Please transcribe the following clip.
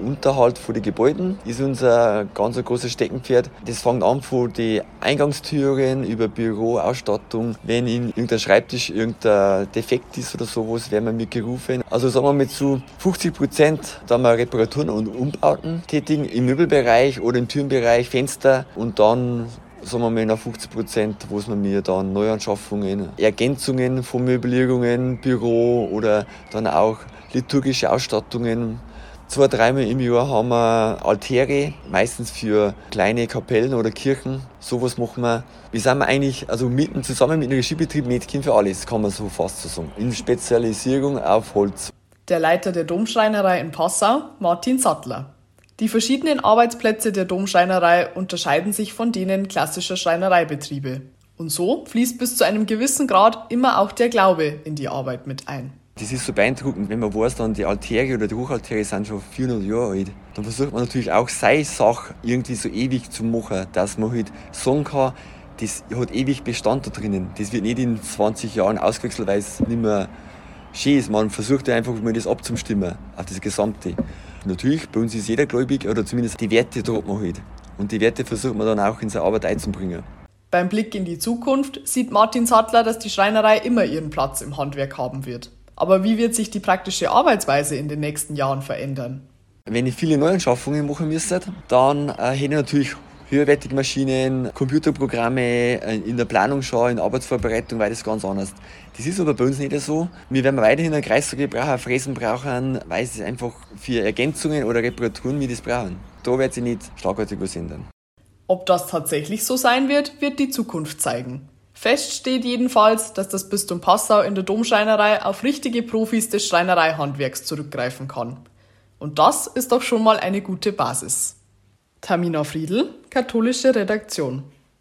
Unterhalt von den Gebäuden ist unser ganz großes Steckenpferd. Das fängt an von den Eingangstüren über Büroausstattung. Wenn in irgendein Schreibtisch irgendein Defekt ist oder sowas, werden wir mitgerufen. Also sagen wir mit zu 50 Prozent da wir Reparaturen und Umbauten tätigen im Möbelbereich oder im Türenbereich, Fenster und dann sagen wir mal nach 50 Prozent, wo es mir dann Neuanschaffungen, Ergänzungen von Möblierungen, Büro oder dann auch liturgische Ausstattungen Zwei, dreimal im Jahr haben wir Altäre, meistens für kleine Kapellen oder Kirchen. Sowas machen wir. Wir sind eigentlich, also mitten zusammen mit einem Regiebetrieb Mädchen für alles, kann man so fast so sagen. In Spezialisierung auf Holz. Der Leiter der Domschreinerei in Passau, Martin Sattler. Die verschiedenen Arbeitsplätze der Domschreinerei unterscheiden sich von denen klassischer Schreinereibetriebe. Und so fließt bis zu einem gewissen Grad immer auch der Glaube in die Arbeit mit ein. Das ist so beeindruckend, wenn man weiß, dann die Altäre oder die Hochaltäre sind schon 400 Jahre alt. Dann versucht man natürlich auch seine Sache irgendwie so ewig zu machen, dass man halt sagen kann, das hat ewig Bestand da drinnen. Das wird nicht in 20 Jahren ausgewechselt, weil es nicht mehr schön ist. Man versucht ja einfach mal das abzustimmen auf das Gesamte. Natürlich, bei uns ist jeder gläubig, oder zumindest die Werte droht man halt. Und die Werte versucht man dann auch in seine Arbeit einzubringen. Beim Blick in die Zukunft sieht Martin Sattler, dass die Schreinerei immer ihren Platz im Handwerk haben wird. Aber wie wird sich die praktische Arbeitsweise in den nächsten Jahren verändern? Wenn ich viele Neuanschaffungen machen müsste, dann äh, hätte ich natürlich höherwertige Maschinen, Computerprogramme, äh, in der Planung schon, in der Arbeitsvorbereitung war das ganz anders. Das ist aber bei uns nicht so. Wir werden weiterhin einen Kreissäge brauchen, Fräsen brauchen, weil es einfach für Ergänzungen oder Reparaturen wir das brauchen. Da wird sich nicht schlagartig was ändern. Ob das tatsächlich so sein wird, wird die Zukunft zeigen. Fest steht jedenfalls, dass das Bistum Passau in der Domschreinerei auf richtige Profis des Schreinereihandwerks zurückgreifen kann. Und das ist doch schon mal eine gute Basis. Tamina Friedl, katholische Redaktion.